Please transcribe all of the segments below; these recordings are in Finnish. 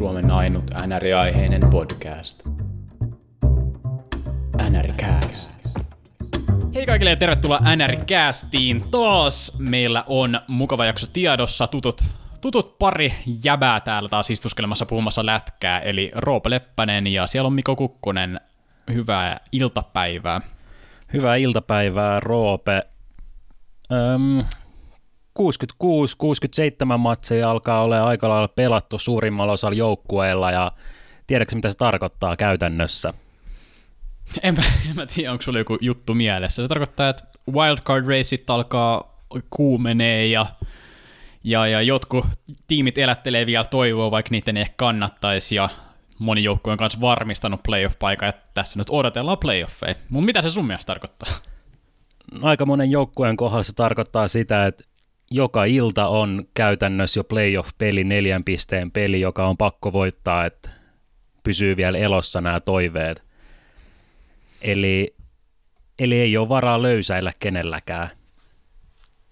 Suomen ainut NR-aiheinen podcast. NRCast. Hei kaikille ja tervetuloa NR-castiin. Taas meillä on mukava jakso tiedossa. Tutut, tutut pari jäbää täällä taas istuskelemassa puhumassa lätkää, eli Roope Leppänen ja siellä on Miko Kukkonen. Hyvää iltapäivää. Hyvää iltapäivää, Roope. Öm, 66-67 matseja alkaa olla aika lailla pelattu suurimmalla osalla joukkueilla ja tiedätkö mitä se tarkoittaa käytännössä? En mä, en mä tiedä, onko sulla joku juttu mielessä. Se tarkoittaa, että wildcard raceit alkaa kuumenee ja, ja, ja jotkut tiimit elättelee vielä toivoa, vaikka niiden ei ehkä kannattaisi ja moni joukkue on kanssa varmistanut playoff-paikan ja tässä nyt odotellaan playoffeja. Mun mitä se sun mielestä tarkoittaa? Aika monen joukkueen kohdalla se tarkoittaa sitä, että joka ilta on käytännössä jo playoff-peli, neljän pisteen peli, joka on pakko voittaa, että pysyy vielä elossa nämä toiveet. Eli, eli ei ole varaa löysäillä kenelläkään.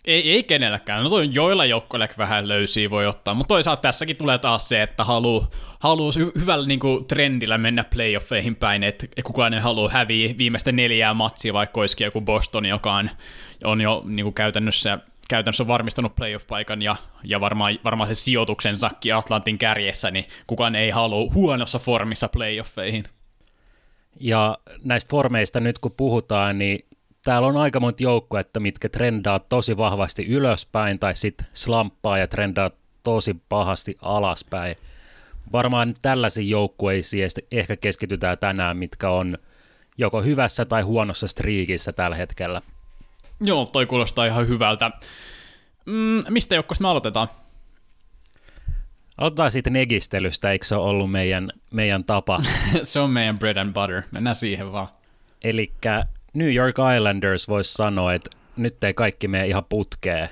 Ei, ei kenelläkään. No toi joilla joukkoilla vähän löysiä voi ottaa, mutta toisaalta tässäkin tulee taas se, että haluaa haluu hyvällä niin kuin, trendillä mennä playoffeihin päin, että kukaan ei halua häviä viimeistä neljää matsia, vaikka olisikin joku Boston, joka on, on jo niin kuin, käytännössä käytännössä varmistanut playoff-paikan ja, ja varmaan, varmaan se sijoituksensakin Atlantin kärjessä, niin kukaan ei halua huonossa formissa playoffeihin. Ja näistä formeista nyt kun puhutaan, niin täällä on aika monta joukkuetta, mitkä trendaa tosi vahvasti ylöspäin tai sitten slamppaa ja trendaa tosi pahasti alaspäin. Varmaan tällaisiin joukkueisiin ehkä keskitytään tänään, mitkä on joko hyvässä tai huonossa striikissä tällä hetkellä. Joo, toi kuulostaa ihan hyvältä. Mm, mistä joukkosta me aloitetaan? Aloitetaan siitä negistelystä, eikö se ole ollut meidän, meidän tapa? se on meidän bread and butter, mennään siihen vaan. Eli New York Islanders voisi sanoa, että nyt ei kaikki mene ihan putkeen.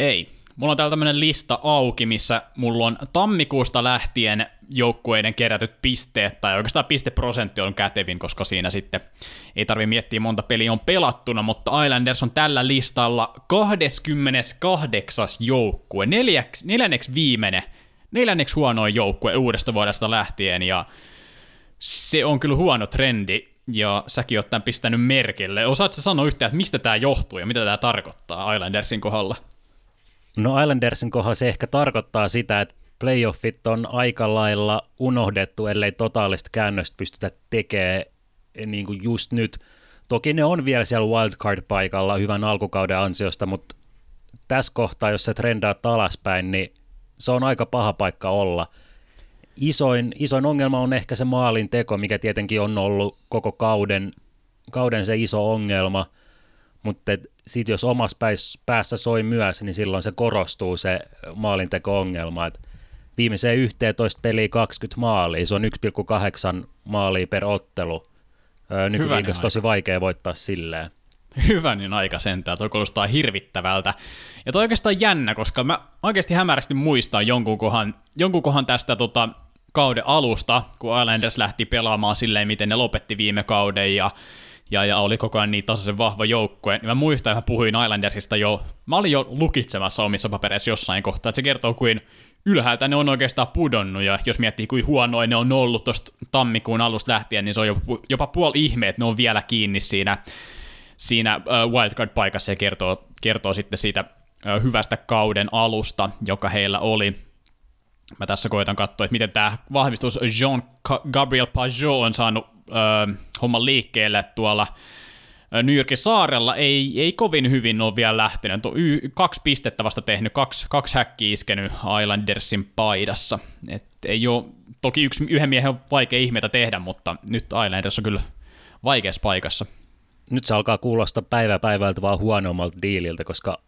Ei. Mulla on täällä tämmönen lista auki, missä mulla on tammikuusta lähtien joukkueiden kerätyt pisteet, tai oikeastaan pisteprosentti on kätevin, koska siinä sitten ei tarvi miettiä monta peliä on pelattuna, mutta Islanders on tällä listalla 28. joukkue, neljäks, neljänneksi viimeinen, neljänneksi huonoin joukkue uudesta vuodesta lähtien, ja se on kyllä huono trendi, ja säkin oot tämän pistänyt merkille. Osaatko sanoa yhtään, että mistä tämä johtuu ja mitä tämä tarkoittaa Islandersin kohdalla? No Islandersin kohdalla se ehkä tarkoittaa sitä, että playoffit on aika lailla unohdettu, ellei totaalista käännöstä pystytä tekemään niin kuin just nyt. Toki ne on vielä siellä wildcard-paikalla hyvän alkukauden ansiosta, mutta tässä kohtaa, jos se trendaat alaspäin, niin se on aika paha paikka olla. Isoin, isoin ongelma on ehkä se maalin teko, mikä tietenkin on ollut koko kauden, kauden se iso ongelma, mutta sitten jos omassa päässä soi myös, niin silloin se korostuu se maalinteko-ongelma, että viimeiseen 11 peliä 20 maalia, se on 1,8 maalia per ottelu. Nykyviikossa tosi vaikea voittaa silleen. Hyvänen aika sentään, toi kuulostaa hirvittävältä. Ja toi oikeastaan jännä, koska mä oikeasti hämärästi muistan jonkun kohan, jonkun kohan tästä tota, kauden alusta, kun Islanders lähti pelaamaan silleen, miten ne lopetti viime kauden, ja ja, ja oli koko ajan niin tasaisen vahva joukkue, niin mä muistan, että mä puhuin Islandersista jo, mä olin jo lukitsemassa omissa papereissa jossain kohtaa, että se kertoo, kuin ylhäältä ne on oikeastaan pudonnut, ja jos miettii, kuin huonoin ne on ollut tuosta tammikuun alusta lähtien, niin se on jopa, jopa puoli ihme, että ne on vielä kiinni siinä, siinä wildcard-paikassa, ja kertoo, kertoo sitten siitä hyvästä kauden alusta, joka heillä oli. Mä tässä koitan katsoa, että miten tämä vahvistus Jean-Gabriel Pajot on saanut homman liikkeelle tuolla New Yorkin saarella ei, ei kovin hyvin ole vielä lähtenyt. Y- kaksi pistettä vasta tehnyt, kaksi, kaksi häkkiä iskenyt Islandersin paidassa. Et ei ole, toki yksi, yhden miehen on vaikea ihmeitä tehdä, mutta nyt Islanders on kyllä vaikeassa paikassa. Nyt se alkaa kuulostaa päivä päivältä vaan huonommalta diililtä, koska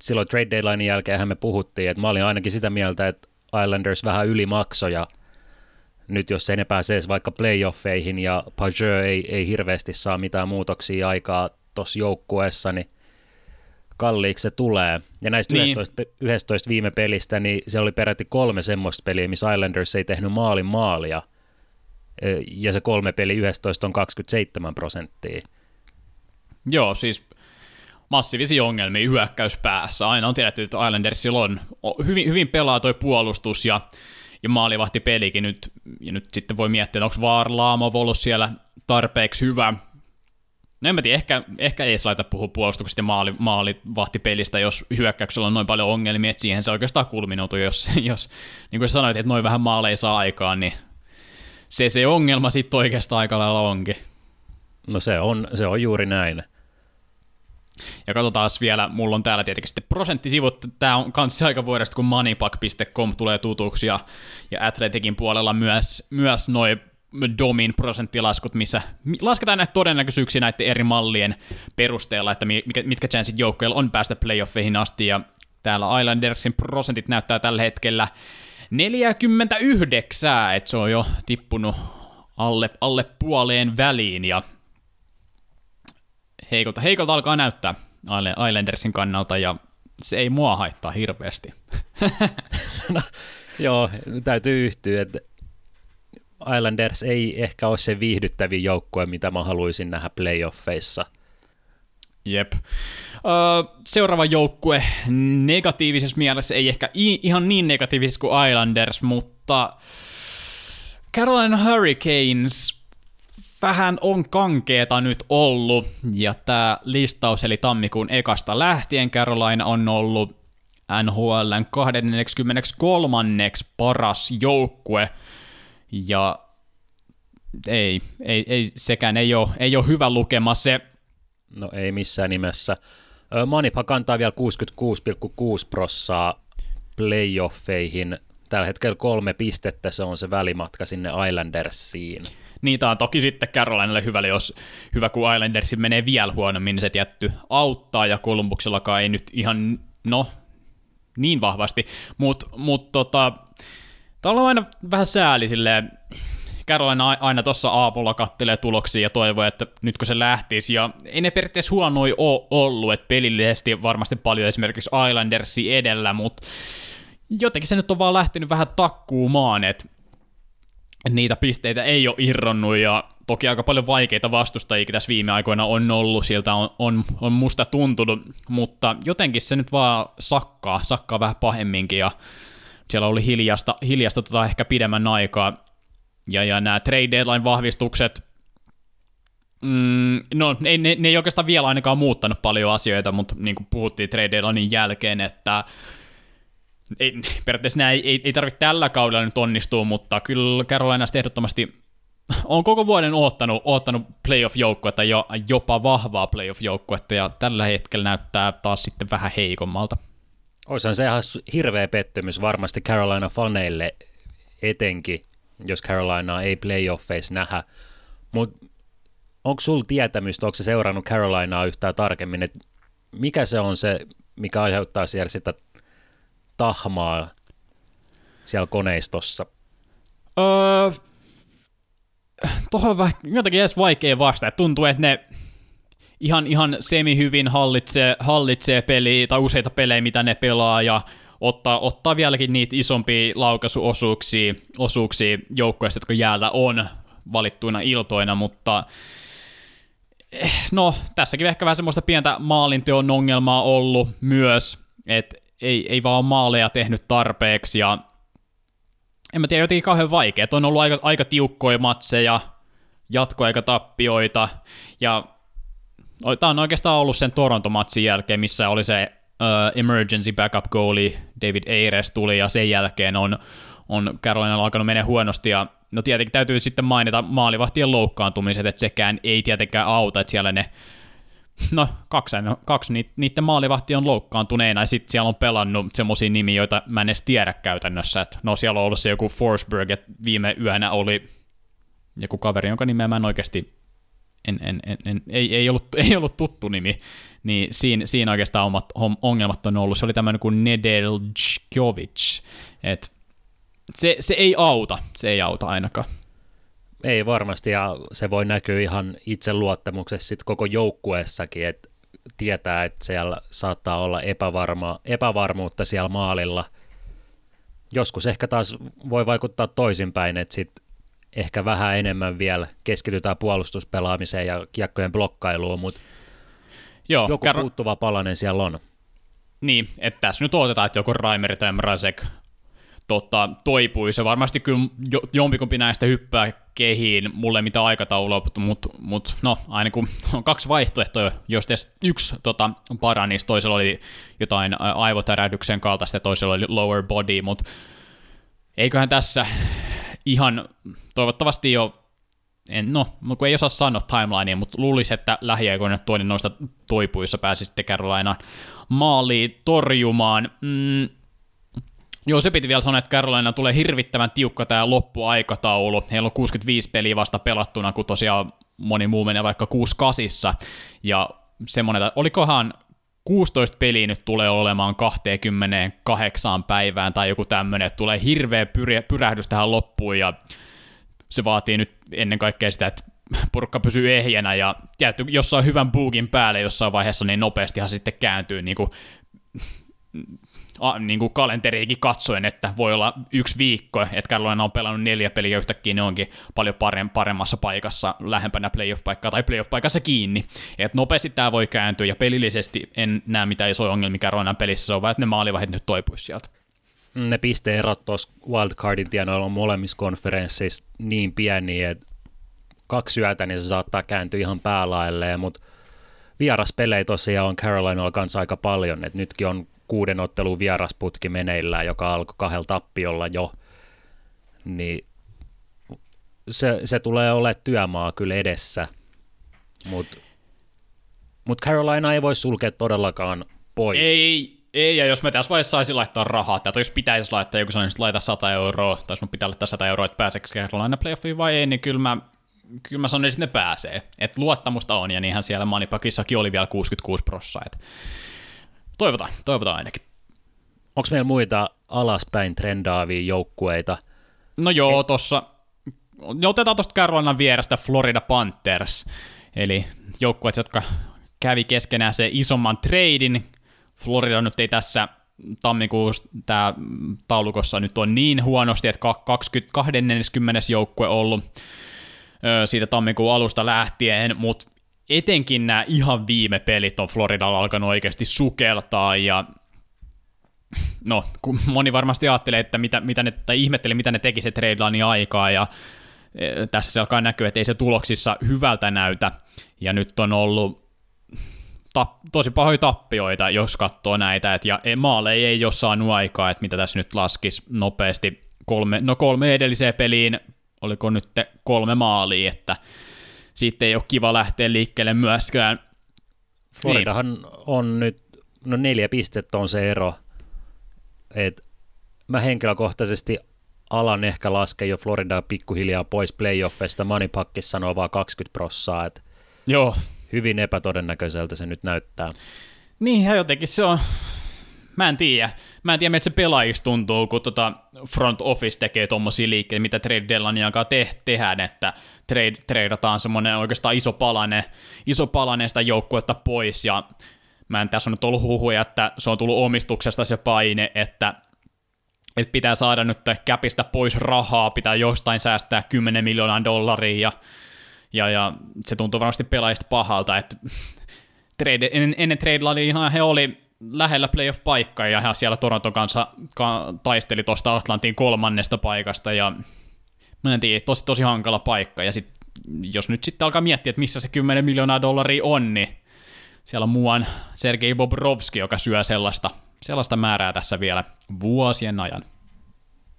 silloin trade deadlinein jälkeen me puhuttiin, että mä olin ainakin sitä mieltä, että Islanders vähän ylimaksoi ja nyt jos ne pääsee vaikka playoffeihin ja Pajeux ei, ei hirveästi saa mitään muutoksia aikaa tuossa joukkueessa, niin kalliiksi se tulee. Ja näistä niin. 11, 11 viime pelistä, niin se oli peräti kolme semmoista peliä, missä Islanders ei tehnyt maalin maalia. Ja se kolme peli 11 on 27 prosenttia. Joo, siis massiivisia ongelmia hyökkäyspäässä. Aina on tiedetty, että Islandersilla on hyvin, hyvin pelaa toi puolustus ja ja maalivahtipelikin nyt, ja nyt sitten voi miettiä, että onko Varlaamov ollut siellä tarpeeksi hyvä, No en mä tiedä, ehkä, ehkä ei laita puhua puolustuksesta ja maali, maalivahtipelistä, jos hyökkäyksellä on noin paljon ongelmia, että siihen se oikeastaan kulminoituu, jos, jos niin kuin sanoit, että noin vähän maaleja saa aikaan, niin se se ongelma sitten oikeastaan aika lailla onkin. No se on, se on juuri näin. Ja katsotaan vielä, mulla on täällä tietenkin sitten prosenttisivut, tämä on kanssa aika vuodesta, kun moneypack.com tulee tutuksi, ja, ja Athletikin puolella myös, myös noin Domin prosenttilaskut, missä lasketaan näitä todennäköisyyksiä näiden eri mallien perusteella, että mitkä, mitkä chanssit joukkoilla on päästä playoffeihin asti, ja täällä Islandersin prosentit näyttää tällä hetkellä 49, että se on jo tippunut alle, alle puoleen väliin, ja heikolta, heikolta alkaa näyttää Islandersin kannalta, ja se ei mua haittaa hirveästi. no, joo, täytyy yhtyä, että Islanders ei ehkä ole se viihdyttävin joukkue, mitä mä haluaisin nähdä playoffeissa. Jep. seuraava joukkue negatiivisessa mielessä, ei ehkä ihan niin negatiivisessa kuin Islanders, mutta Carolina Hurricanes vähän on kankeeta nyt ollut, ja tämä listaus eli tammikuun ekasta lähtien Carolina on ollut NHLn 23. paras joukkue, ja ei, ei, ei sekään ei ole, ei ole hyvä lukema se. No ei missään nimessä. Manipa kantaa vielä 66,6 prossaa playoffeihin. Tällä hetkellä kolme pistettä, se on se välimatka sinne Islandersiin. Niitä on toki sitten Carolinalle hyvä, jos hyvä kun Islandersin menee vielä huonommin, niin se tietty auttaa, ja Columbuksellakaan ei nyt ihan, no, niin vahvasti, mutta mut, tota, Täällä on aina vähän sääli silleen, Carolina aina tuossa aamulla kattelee tuloksia ja toivoo, että nyt kun se lähtisi, ja ei ne periaatteessa huonoi ole ollut, että pelillisesti varmasti paljon esimerkiksi Islandersi edellä, mutta jotenkin se nyt on vaan lähtenyt vähän takkuumaan, että niitä pisteitä ei ole irronnut, ja toki aika paljon vaikeita vastustajia tässä viime aikoina on ollut, sieltä on, on, on musta tuntunut, mutta jotenkin se nyt vaan sakkaa, sakkaa vähän pahemminkin, ja siellä oli hiljasta, hiljasta tota ehkä pidemmän aikaa, ja, ja nämä trade deadline-vahvistukset, mm, no ne, ne, ne ei oikeastaan vielä ainakaan muuttanut paljon asioita, mutta niin kuin puhuttiin trade deadlinein jälkeen, että ei, periaatteessa nämä ei, ei, ei tarvitse tällä kaudella nyt onnistua, mutta kyllä Carolina ehdottomasti on koko vuoden oottanut, oottanut playoff-joukkuetta, jo, jopa vahvaa playoff-joukkuetta, ja tällä hetkellä näyttää taas sitten vähän heikommalta. Olisihan se ihan hirveä pettymys varmasti Carolina-faneille etenkin, jos Carolina ei playoffeissa nähdä. Mutta onko sulla tietämystä, onko se seurannut Carolinaa yhtään tarkemmin, että mikä se on se, mikä aiheuttaa siellä sitä tahmaa siellä koneistossa? Öö, tuohon on vähän jotenkin edes vaikea vastata. Tuntuu, että ne ihan, ihan semi-hyvin hallitsee, hallitsee peliä tai useita pelejä, mitä ne pelaa, ja ottaa, ottaa vieläkin niitä isompia laukaisuosuuksia osuuksia joukkoista, jotka jäällä on valittuina iltoina, mutta eh, no, tässäkin ehkä vähän semmoista pientä maalinteon ongelmaa ollut myös, että ei, ei vaan maaleja tehnyt tarpeeksi, ja en mä tiedä, jotenkin kauhean vaikea. On ollut aika, aika tiukkoja matseja, jatkoaikatappioita, ja Tämä on oikeastaan ollut sen Toronto-matsin jälkeen, missä oli se uh, emergency backup goali, David Ayres tuli, ja sen jälkeen on, on Carolina alkanut mennä huonosti, ja no tietenkin täytyy sitten mainita maalivahtien loukkaantumiset, että sekään ei tietenkään auta, että siellä ne No, kaksi, kaksi niiden maalivahti on loukkaantuneena, ja sitten siellä on pelannut semmoisia nimiä, joita mä en edes tiedä käytännössä. Et no, siellä on ollut se joku Forsberg, että viime yönä oli joku kaveri, jonka nimeä mä en oikeasti en, en, en, en, ei, ei, ollut, ei ollut tuttu nimi, niin siinä, siinä oikeastaan omat ongelmat on ollut. Se oli tämmöinen kuin Nedeljkovic, että se, se ei auta, se ei auta ainakaan. Ei varmasti, ja se voi näkyä ihan itseluottamuksessa sit koko joukkueessakin, että tietää, että siellä saattaa olla epävarma, epävarmuutta siellä maalilla. Joskus ehkä taas voi vaikuttaa toisinpäin, että sit ehkä vähän enemmän vielä keskitytään puolustuspelaamiseen ja kiekkojen blokkailuun, mutta Joo, joku kerro... puuttuva palanen siellä on. Niin, että tässä nyt odotetaan, että joku Raimer tai Mrazek tota, toipui. Se varmasti kyllä jo, jompikumpi näistä hyppää kehiin, mulle ei mitään aikataulua, mutta mut, no, aina kun on kaksi vaihtoehtoa, jos yksi tota, paranisi, toisella oli jotain aivotärähdyksen kaltaista ja toisella oli lower body, mutta eiköhän tässä ihan toivottavasti jo en, no, kun ei osaa sanoa timelinea, mutta luulisi, että lähiaikoina toinen noista toipuissa pääsi sitten Carolina maaliin torjumaan. Mm, Joo, se piti vielä sanoa, että Carolina tulee hirvittävän tiukka tämä loppuaikataulu. Heillä on 65 peliä vasta pelattuna, kun tosiaan moni muu menee vaikka 6 kasissa. Ja semmoinen, että olikohan 16 peliä nyt tulee olemaan 28 päivään tai joku tämmöinen, että tulee hirveä pyrähdys tähän loppuun ja se vaatii nyt ennen kaikkea sitä, että porukka pysyy ehjänä ja tietty, jos saa hyvän buugin päälle jossain vaiheessa, niin nopeastihan sitten kääntyy niin kuin a, niin kuin kalenteriikin katsoen, että voi olla yksi viikko, että Carolina on pelannut neljä peliä yhtäkkiä ne onkin paljon paremmassa paikassa, lähempänä playoff-paikkaa tai playoff-paikassa kiinni. Et nopeasti tämä voi kääntyä ja pelillisesti en näe mitään isoja ongelmia Carolinan pelissä, se on vaan, että ne maalivahit nyt toipuisi sieltä. Ne pisteerot tuossa wildcardin tienoilla on molemmissa konferensseissa niin pieniä, että kaksi yötä, niin se saattaa kääntyä ihan päälailleen, mutta vieraspelejä tosiaan on Carolinalla kanssa aika paljon, että nytkin on kuuden ottelun vierasputki meneillään, joka alkoi kahdella tappiolla jo, niin se, se tulee olemaan työmaa kyllä edessä, mutta mut Carolina ei voi sulkea todellakaan pois. Ei, ei, ja jos me tässä vaiheessa saisi laittaa rahaa, että jos pitäisi laittaa joku sellainen, laita 100 euroa, tai jos mun pitää laittaa 100 euroa, että pääseekö Carolina playoffiin vai ei, niin kyllä mä, kyllä mä sanoin, että ne pääsee. Että luottamusta on, ja niinhän siellä Manipakissakin oli vielä 66 prossaa. Toivotaan, toivotaan ainakin. Onko meillä muita alaspäin trendaavia joukkueita? No joo, tossa, otetaan tuosta Carolinan vierestä Florida Panthers, eli joukkueet, jotka kävi keskenään se isomman treidin. Florida nyt ei tässä tammikuussa tämä taulukossa nyt on niin huonosti, että 20, 20. joukkue ollut siitä tammikuun alusta lähtien, mutta etenkin nämä ihan viime pelit on Floridalla alkanut oikeasti sukeltaa ja no, kun moni varmasti ajattelee, että mitä, mitä ne, tai ihmetteli, mitä ne teki se trade aikaa, ja e, tässä se alkaa näkyä, että ei se tuloksissa hyvältä näytä, ja nyt on ollut ta, tosi pahoja tappioita, jos katsoo näitä, et, ja maaleja ei ole saanut aikaa, että mitä tässä nyt laskisi nopeasti, kolme, no kolme edelliseen peliin, oliko nyt kolme maalia, että siitä ei ole kiva lähteä liikkeelle myöskään. Floridahan niin. on nyt, no neljä pistettä on se ero, että mä henkilökohtaisesti alan ehkä laskea jo Floridaa pikkuhiljaa pois playoffeista. Moneypakkis sanoo vaan 20 prossaa, että Joo. hyvin epätodennäköiseltä se nyt näyttää. Niin, jotenkin se on, mä en tiedä. Mä en tiedä, että se pelaajista tuntuu, kun tota front office tekee tommosia liikkeitä, mitä trade deadlineakaan te- tehdään, että trade, tradeataan semmoinen oikeastaan iso palane, iso palane sitä joukkuetta pois, ja mä en tässä on nyt ollut huhuja, että se on tullut omistuksesta se paine, että että pitää saada nyt käpistä pois rahaa, pitää jostain säästää 10 miljoonaa dollaria, ja, ja, ja se tuntuu varmasti pelaajista pahalta, että trade, ennen, ennen trade he oli lähellä playoff-paikkaa ja siellä Toronton kanssa ka- taisteli tuosta Atlantin kolmannesta paikasta ja mä en tiedä, tosi, tosi hankala paikka ja sit, jos nyt sitten alkaa miettiä, että missä se 10 miljoonaa dollaria on, niin siellä on muuan Sergei Bobrovski, joka syö sellaista, sellaista määrää tässä vielä vuosien ajan.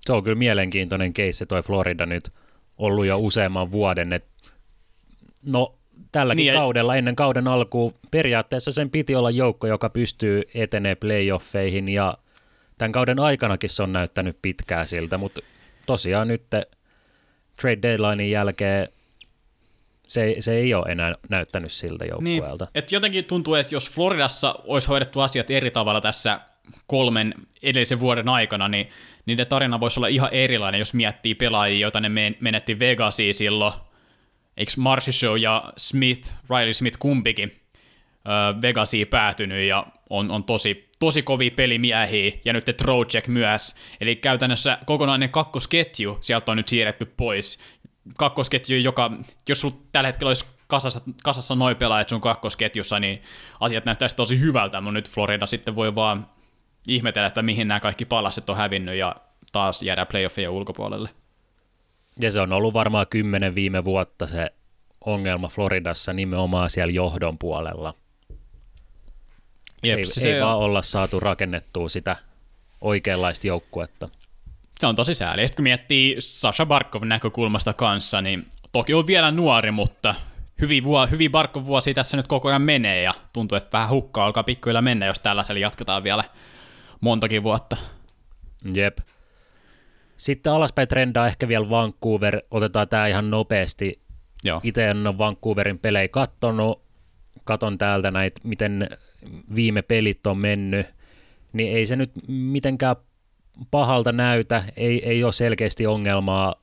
Se on kyllä mielenkiintoinen keissi toi Florida nyt ollut jo useamman vuoden, että no tälläkin niin, kaudella ennen kauden alkuun periaatteessa sen piti olla joukko, joka pystyy etenee playoffeihin ja tämän kauden aikanakin se on näyttänyt pitkää siltä, mutta tosiaan nyt trade deadlinein jälkeen se, se ei ole enää näyttänyt siltä joukkueelta. Niin, että jotenkin tuntuu, että jos Floridassa olisi hoidettu asiat eri tavalla tässä kolmen edellisen vuoden aikana, niin niiden tarina voisi olla ihan erilainen, jos miettii pelaajia, joita ne menetti Vegasiin silloin – eikö Marcy Show ja Smith, Riley Smith kumpikin äh, Vegasiin päätynyt ja on, on tosi, tosi kovia pelimiehiä, ja nyt Trojek myös, eli käytännössä kokonainen kakkosketju sieltä on nyt siirretty pois. Kakkosketju, joka, jos sulla tällä hetkellä olisi kasassa, kasassa noin pelaajat sun kakkosketjussa, niin asiat näyttäisi tosi hyvältä, mutta nyt Florida sitten voi vaan ihmetellä, että mihin nämä kaikki palaset on hävinnyt, ja taas jäädään playoffien ulkopuolelle. Ja se on ollut varmaan kymmenen viime vuotta se ongelma Floridassa nimenomaan siellä johdon puolella. Jep, ei, se, ei vaan olla saatu rakennettua sitä oikeanlaista joukkuetta. se on tosi sääli. Sitten kun miettii Sasha Barkovin näkökulmasta kanssa, niin toki on vielä nuori, mutta hyvin, vuo, hyvin Barkov vuosi tässä nyt koko ajan menee ja tuntuu, että vähän hukkaa alkaa pikkuilla mennä, jos tällaisella jatketaan vielä montakin vuotta. Jep. Sitten alaspäin trendaa ehkä vielä Vancouver. Otetaan tämä ihan nopeasti. Joo. Itse en ole Vancouverin pelejä kattonut. Katon täältä näitä, miten viime pelit on mennyt. Niin ei se nyt mitenkään pahalta näytä. Ei, ei ole selkeästi ongelmaa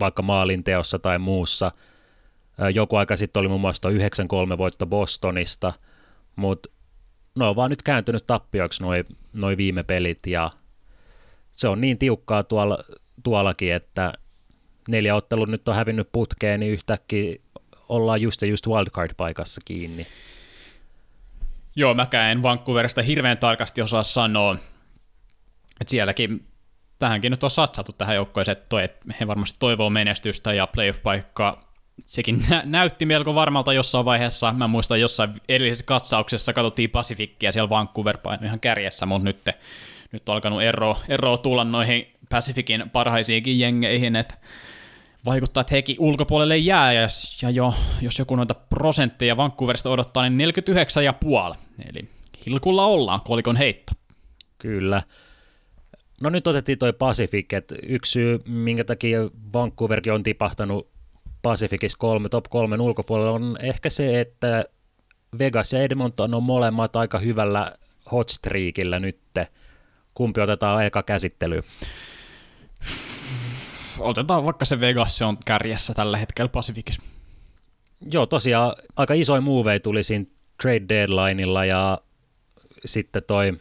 vaikka maalinteossa tai muussa. Joku aika sitten oli muun muassa tuo 9-3 voitto Bostonista, mutta ne on vaan nyt kääntynyt tappioiksi noin noi viime pelit ja se on niin tiukkaa tuolla, tuollakin, että neljä ottelun nyt on hävinnyt putkeen, niin yhtäkkiä ollaan just ja just wildcard-paikassa kiinni. Joo, mäkään en Vancouverista hirveän tarkasti osaa sanoa, että sielläkin tähänkin nyt on satsattu tähän joukkoeseen, että, että he varmasti toivoo menestystä ja playoff-paikka sekin nä- näytti melko varmalta jossain vaiheessa. Mä muistan jossain edellisessä katsauksessa katsottiin Pacificia siellä Vancouver ihan kärjessä, mutta nyt, nyt on alkanut ero, ero tulla noihin Pacificin parhaisiinkin jengeihin, että vaikuttaa, että hekin ulkopuolelle jää, ja, ja jo, jos joku noita prosentteja Vancouverista odottaa, niin 49,5. Eli hilkulla ollaan, kolikon heitto. Kyllä. No nyt otettiin toi Pacific, että yksi syy, minkä takia Vancouverkin on tipahtanut Pacificissa kolme, top kolmen ulkopuolella, on ehkä se, että Vegas ja Edmonton on molemmat aika hyvällä hotstreakillä nytte. Kumpi otetaan eka käsittelyyn? Otetaan vaikka se Vegas, se on kärjessä tällä hetkellä Pacificissa. Joo, tosiaan aika isoja muuveja tuli siinä trade deadlineilla ja sitten toi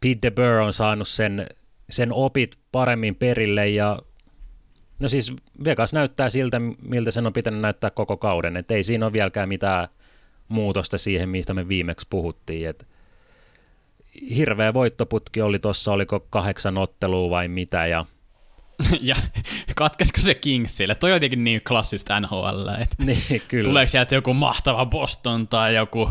Pete DeBur on saanut sen, sen opit paremmin perille ja no siis Vegas näyttää siltä, miltä sen on pitänyt näyttää koko kauden, että ei siinä ole vieläkään mitään muutosta siihen, mistä me viimeksi puhuttiin, että hirveä voittoputki oli tuossa, oliko kahdeksan ottelua vai mitä, ja ja katkesko se Kingsille? Toi on jotenkin niin klassista NHL, että niin, kyllä. tuleeko sieltä joku mahtava Boston tai joku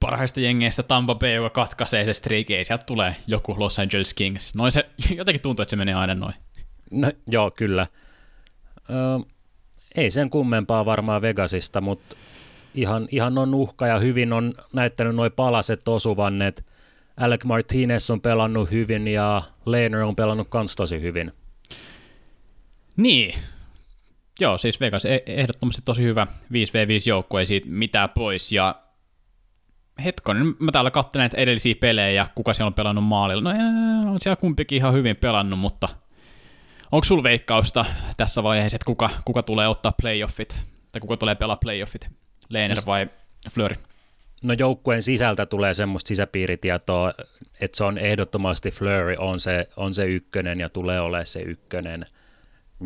parhaista jengeistä Tampa Bay, joka katkaisee se streak, ei sieltä tulee joku Los Angeles Kings. Noin se, jotenkin tuntuu, että se menee aina noin. No, joo, kyllä. Ö, ei sen kummempaa varmaan Vegasista, mutta ihan, ihan on uhka ja hyvin on näyttänyt noin palaset osuvan, että Alec Martinez on pelannut hyvin ja Lehner on pelannut kans tosi hyvin. Niin. Joo, siis Vegas e- ehdottomasti tosi hyvä 5v5 joukkue, ei siitä mitään pois. Ja hetkonen, mä täällä katselen näitä edellisiä pelejä ja kuka siellä on pelannut maalilla. No jää, on siellä kumpikin ihan hyvin pelannut, mutta onko sul veikkausta tässä vaiheessa, että kuka, kuka tulee ottaa playoffit, tai kuka tulee pelaa playoffit, Lehner vai Fleury? No joukkueen sisältä tulee semmoista sisäpiiritietoa, että se on ehdottomasti Flurry on se, on se ykkönen ja tulee olemaan se ykkönen.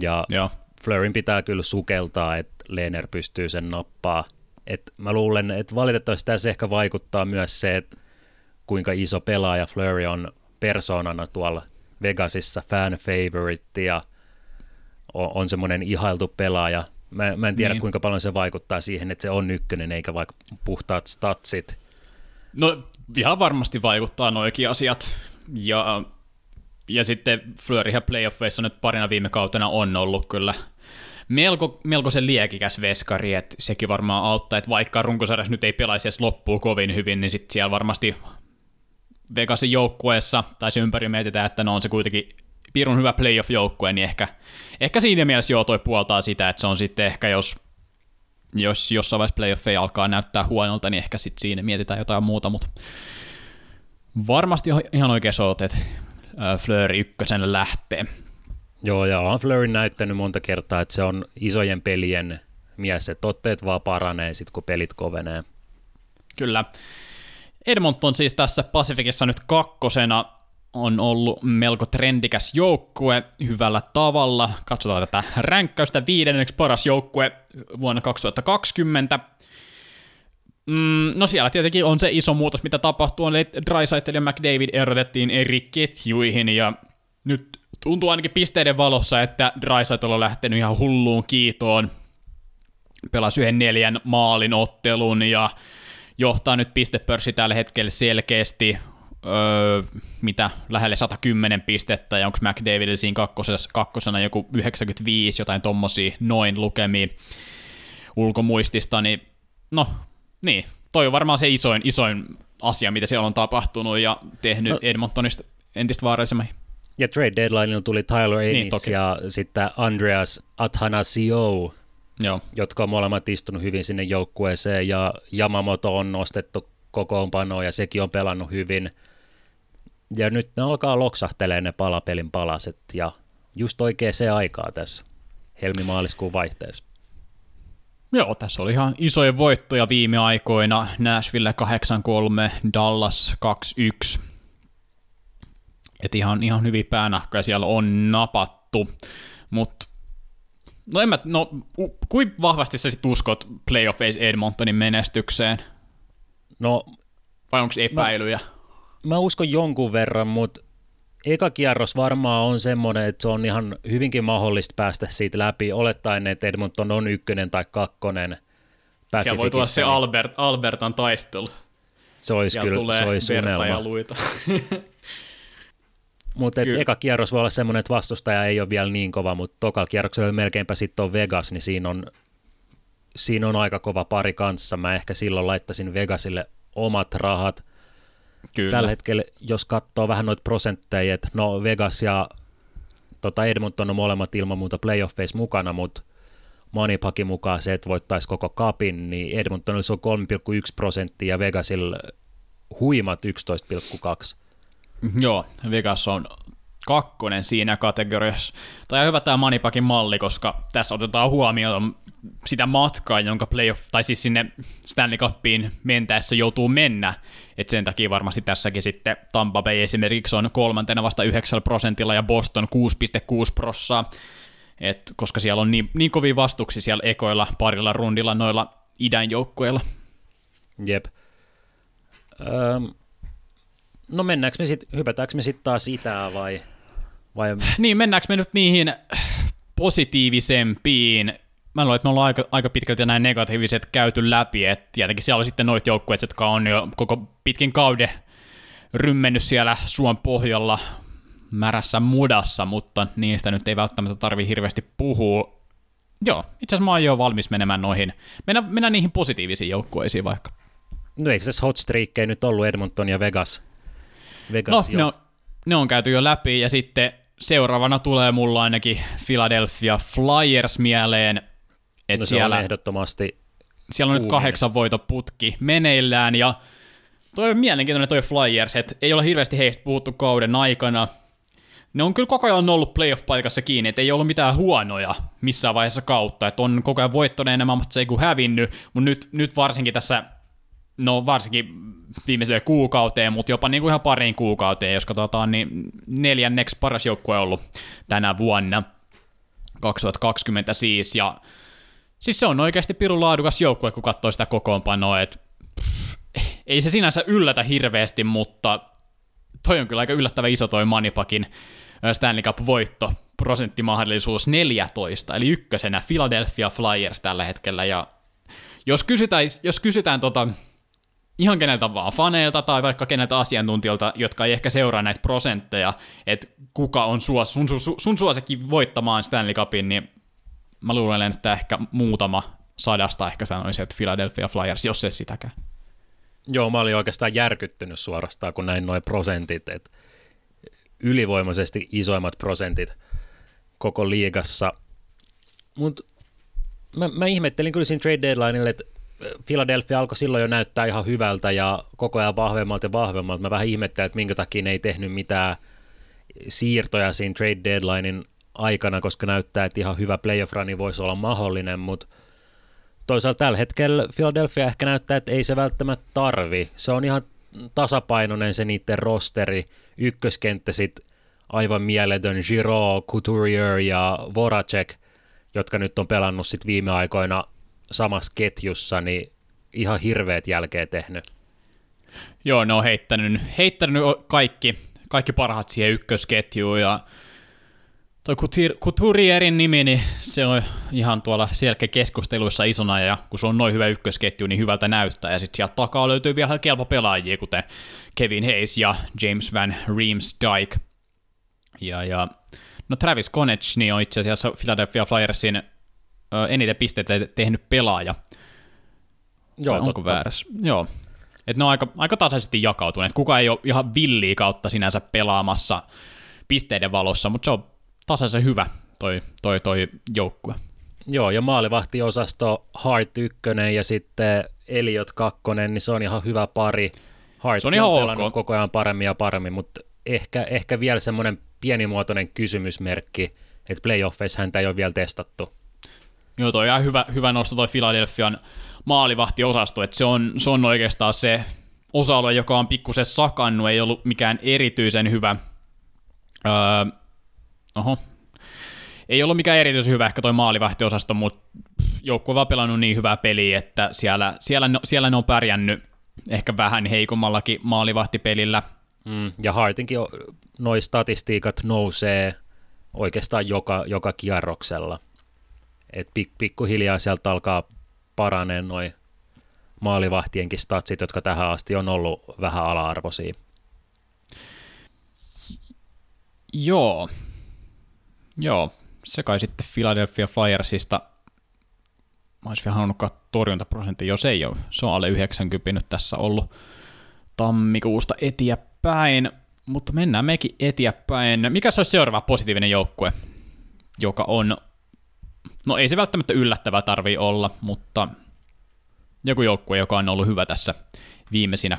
Ja Joo. Fleurin pitää kyllä sukeltaa, että Lehner pystyy sen nappaa. Et mä luulen, että valitettavasti tässä ehkä vaikuttaa myös se, että kuinka iso pelaaja Fleury on persoonana tuolla Vegasissa, fan favorite ja on, on semmoinen ihailtu pelaaja. Mä, mä en tiedä, Niin. kuinka paljon se vaikuttaa siihen, että se on ykkönen, eikä vaikka puhtaat statsit. No ihan varmasti vaikuttaa noikin asiat. Ja, ja sitten Fleuryhän playoffeissa nyt parina viime kautena on ollut kyllä melko, melko se liekikäs veskari, että sekin varmaan auttaa, että vaikka runkosarjassa nyt ei pelaisi edes loppuun kovin hyvin, niin sitten siellä varmasti Vegasin joukkueessa, tai se ympäri mietitään, että no on se kuitenkin pirun hyvä playoff-joukkue, niin ehkä, ehkä siinä mielessä joo toi puoltaa sitä, että se on sitten ehkä jos jos jossain vaiheessa playoffeja alkaa näyttää huonolta, niin ehkä sitten siinä mietitään jotain muuta, mutta varmasti ihan oikein oot, että Fleury ykkösen lähtee. Joo, ja on Fleury näyttänyt monta kertaa, että se on isojen pelien mies, että otteet vaan paranee sitten, kun pelit kovenee. Kyllä. Edmonton siis tässä Pacificissa nyt kakkosena on ollut melko trendikäs joukkue hyvällä tavalla. Katsotaan tätä ränkkäystä viidenneksi paras joukkue vuonna 2020. Mm, no siellä tietenkin on se iso muutos, mitä tapahtuu, eli Drysaitel ja McDavid erotettiin eri ketjuihin, ja nyt tuntuu ainakin pisteiden valossa, että Dreisaitl on lähtenyt ihan hulluun kiitoon. Pelasi yhden neljän maalin ottelun ja johtaa nyt pistepörssi tällä hetkellä selkeästi öö, mitä lähelle 110 pistettä, ja onko McDavid siinä kakkosena, kakkosena joku 95, jotain tommosia noin lukemia ulkomuistista, niin no, niin, toi on varmaan se isoin, isoin asia, mitä siellä on tapahtunut ja tehnyt no. Edmontonista entistä vaarallisemmin. Ja trade deadlineilla tuli Tyler Ennis niin, ja sitten Andreas Athanasio, Joo. jotka on molemmat istunut hyvin sinne joukkueeseen, ja Yamamoto on nostettu kokoonpanoon, ja sekin on pelannut hyvin. Ja nyt ne alkaa loksahtelee ne palapelin palaset, ja just oikein se aikaa tässä helmimaaliskuun vaihteessa. Joo, tässä oli ihan isoja voittoja viime aikoina. Nashville 8-3, Dallas 2-1. Et ihan, ihan hyvin päänahkoja siellä on napattu. Mutta no en mä, no kuin vahvasti sä sit uskot playoffeis Edmontonin menestykseen? No, Vai onko epäilyjä? Mä, mä uskon jonkun verran, mutta eka kierros varmaan on semmoinen, että se on ihan hyvinkin mahdollista päästä siitä läpi, olettaen, että Edmonton on ykkönen tai kakkonen Siellä voi tulla se Albert, Albertan taistelu. Se olisi Siellä kyllä, tulee se olisi unelma. ja luita. Mutta eka kierros voi olla semmoinen, että vastustaja ei ole vielä niin kova, mutta toka kierroksella melkeinpä sitten on Vegas, niin siinä on, siinä on aika kova pari kanssa. Mä ehkä silloin laittaisin Vegasille omat rahat. Kyllä. Tällä hetkellä, jos katsoo vähän noita prosentteja, että no Vegas ja tota Edmonton on molemmat ilman muuta playoffeissa mukana, mutta Manipakin mukaan se, että voittaisi koko kapin, niin Edmontonilla se on 3,1 prosenttia ja Vegasilla huimat 11,2. Joo, Vegas on kakkonen siinä kategoriassa. Tai on hyvä tämä Manipakin malli, koska tässä otetaan huomioon sitä matkaa, jonka playoff, tai siis sinne Stanley Cupiin mentäessä joutuu mennä. Et sen takia varmasti tässäkin sitten Tampa Bay esimerkiksi on kolmantena vasta 9 prosentilla ja Boston 6,6 prossaa. Et koska siellä on niin, niin kovia vastuksia siellä ekoilla parilla rundilla noilla idän joukkueilla. Jep. Öm, no mennäänkö me sitten, hypätäänkö me sitten taas itää vai, vai... Niin, mennäänkö me nyt niihin positiivisempiin mä luulen, että me ollaan aika, aika pitkälti näin negatiiviset käyty läpi, että tietenkin siellä on sitten noita joukkueet, jotka on jo koko pitkin kauden rymmennyt siellä suon pohjalla märässä mudassa, mutta niistä nyt ei välttämättä tarvi hirveästi puhua. Joo, itse asiassa mä oon jo valmis menemään noihin, mennä, mennä niihin positiivisiin joukkueisiin vaikka. No eikö tässä hot nyt ollut Edmonton ja Vegas? Vegas no, jo. ne on, ne on käyty jo läpi, ja sitten seuraavana tulee mulla ainakin Philadelphia Flyers mieleen, et no siellä, on ehdottomasti Siellä on nyt kahdeksan voitoputki meneillään, ja toi on mielenkiintoinen toi Flyers, että ei ole hirveästi heistä puhuttu kauden aikana. Ne on kyllä koko ajan ollut playoff-paikassa kiinni, että ei ollut mitään huonoja missään vaiheessa kautta, että on koko ajan voittanut enemmän, mutta se ei kuin hävinnyt, mutta nyt, nyt varsinkin tässä, no varsinkin viimeiseen kuukauteen, mutta jopa niin kuin ihan pariin kuukauteen, jos katsotaan, niin neljänneksi paras joukkue on ollut tänä vuonna, 2020 siis, ja Siis se on oikeasti pirun laadukas joukkue, kun katsoo sitä kokoonpanoa, että ei se sinänsä yllätä hirveästi, mutta toi on kyllä aika yllättävä iso toi Manipakin Stanley Cup-voitto, prosenttimahdollisuus 14, eli ykkösenä Philadelphia Flyers tällä hetkellä, ja jos kysytään, jos kysytään tota, ihan keneltä vaan faneilta tai vaikka keneltä asiantuntijoilta, jotka ei ehkä seuraa näitä prosentteja, että kuka on suos, sun, sun, sun suosikki voittamaan Stanley Cupin, niin mä luulen, että ehkä muutama sadasta ehkä sanoisin, että Philadelphia Flyers, jos se sitäkään. Joo, mä olin oikeastaan järkyttynyt suorastaan, kun näin noin prosentit, että ylivoimaisesti isoimmat prosentit koko liigassa. Mutta mä, mä ihmettelin kyllä siinä trade deadlineille, että Philadelphia alkoi silloin jo näyttää ihan hyvältä ja koko ajan vahvemmalta ja vahvemmalta. Mä vähän ihmettelin, että minkä takia ne ei tehnyt mitään siirtoja siinä trade deadlinein aikana, koska näyttää, että ihan hyvä playoff runi voisi olla mahdollinen, mutta toisaalta tällä hetkellä Philadelphia ehkä näyttää, että ei se välttämättä tarvi. Se on ihan tasapainoinen se niiden rosteri, ykköskenttä sitten aivan mieletön Giro, Couturier ja Voracek, jotka nyt on pelannut sit viime aikoina samassa ketjussa, niin ihan hirveät jälkeen tehnyt. Joo, ne on heittänyt, heittänyt kaikki, kaikki parhaat siihen ykkösketjuun ja Toi Couturierin nimi, niin se on ihan tuolla keskusteluissa isona, ja kun se on noin hyvä ykkösketju, niin hyvältä näyttää, ja sitten sieltä takaa löytyy vielä kelpo pelaajia, kuten Kevin Hayes ja James Van Riemsdyk. Ja, ja no Travis Konech niin on itse asiassa Philadelphia Flyersin ö, eniten pisteitä tehnyt pelaaja. Joo, Vai onko väärässä? Joo. Et ne on aika, aika tasaisesti jakautuneet. Kuka ei ole ihan villiä kautta sinänsä pelaamassa pisteiden valossa, mutta se on tasaisen hyvä toi, toi, toi joukkue. Joo, ja maalivahtiosasto Hart 1 ja sitten Eliot 2, niin se on ihan hyvä pari. Hart se on, ihan ok. koko ajan paremmin ja paremmin, mutta ehkä, ehkä vielä semmoinen pienimuotoinen kysymysmerkki, että playoffeissa häntä ei ole vielä testattu. Joo, toi on ihan hyvä, hyvä nosto toi Philadelphian maalivahtiosasto, että se on, se on oikeastaan se osa-alue, joka on pikkusen sakannut, ei ollut mikään erityisen hyvä. Öö, oho. Ei ollut mikään erityisen hyvä ehkä toi maalivahtiosasto, mutta joukkue vaan pelannut niin hyvää peliä, että siellä, siellä, ne, siellä ne on pärjännyt ehkä vähän heikommallakin maalivahtipelillä. Mm, ja Hartinkin noi statistiikat nousee oikeastaan joka, joka kierroksella. Et pik, pikkuhiljaa sieltä alkaa paranee noin maalivahtienkin statsit, jotka tähän asti on ollut vähän ala-arvoisia. Joo. Joo, se kai sitten Philadelphia Flyersista. Mä olisin vielä halunnut katsoa torjuntaprosentti, jos ei ole. Se on alle 90 nyt tässä ollut tammikuusta eteenpäin. Mutta mennään mekin eteenpäin. Mikä se olisi seuraava positiivinen joukkue, joka on no ei se välttämättä yllättävää tarvii olla, mutta joku joukkue, joka on ollut hyvä tässä viimeisinä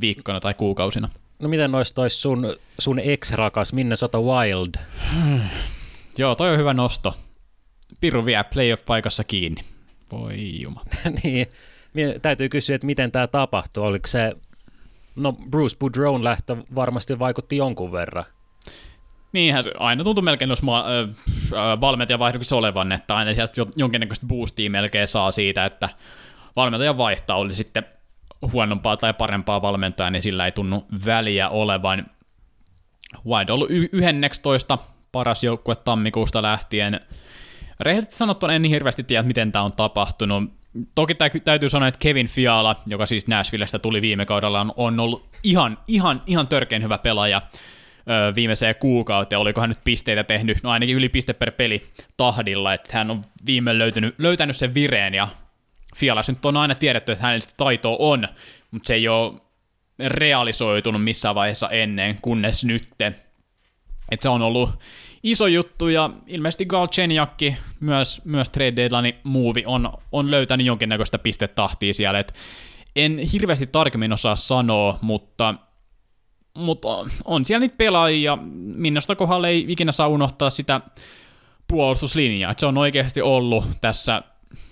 viikkoina tai kuukausina. No miten noista olisi sun, sun ex-rakas Minnesota Wild? Hmm. Joo, toi on hyvä nosto. Piru vie playoff-paikassa kiinni. Voi juma. niin, täytyy kysyä, että miten tämä tapahtui. Oliko se, no Bruce Boudreau lähtö varmasti vaikutti jonkun verran. Niinhän se aina tuntuu melkein jos ma- äh, valmentajavaihdoksessa olevan, että aina sieltä jonkinnäköistä boostia melkein saa siitä, että valmentaja vaihtaa, oli sitten huonompaa tai parempaa valmentajaa, niin sillä ei tunnu väliä olevan. Wild on ollut 11 paras joukkue tammikuusta lähtien. Rehellisesti sanottuna en niin hirveästi tiedä, miten tämä on tapahtunut. Toki täytyy sanoa, että Kevin Fiala, joka siis Nashvillestä tuli viime kaudella, on ollut ihan, ihan, ihan törkeän hyvä pelaaja viimeiseen kuukauteen, oliko hän nyt pisteitä tehnyt, no ainakin yli piste per peli tahdilla, että hän on viime löytynyt, löytänyt sen vireen, ja Fialas nyt on aina tiedetty, että hänellä taito on, mutta se ei ole realisoitunut missään vaiheessa ennen, kunnes nytte. Että se on ollut iso juttu, ja ilmeisesti Galchenjakki, myös, myös trade deadline move on, on löytänyt jonkinnäköistä pistetahtia siellä, että en hirveästi tarkemmin osaa sanoa, mutta mutta on siellä niitä pelaajia, Minnosta kohdalla ei ikinä saa unohtaa sitä puolustuslinjaa, että se on oikeasti ollut tässä,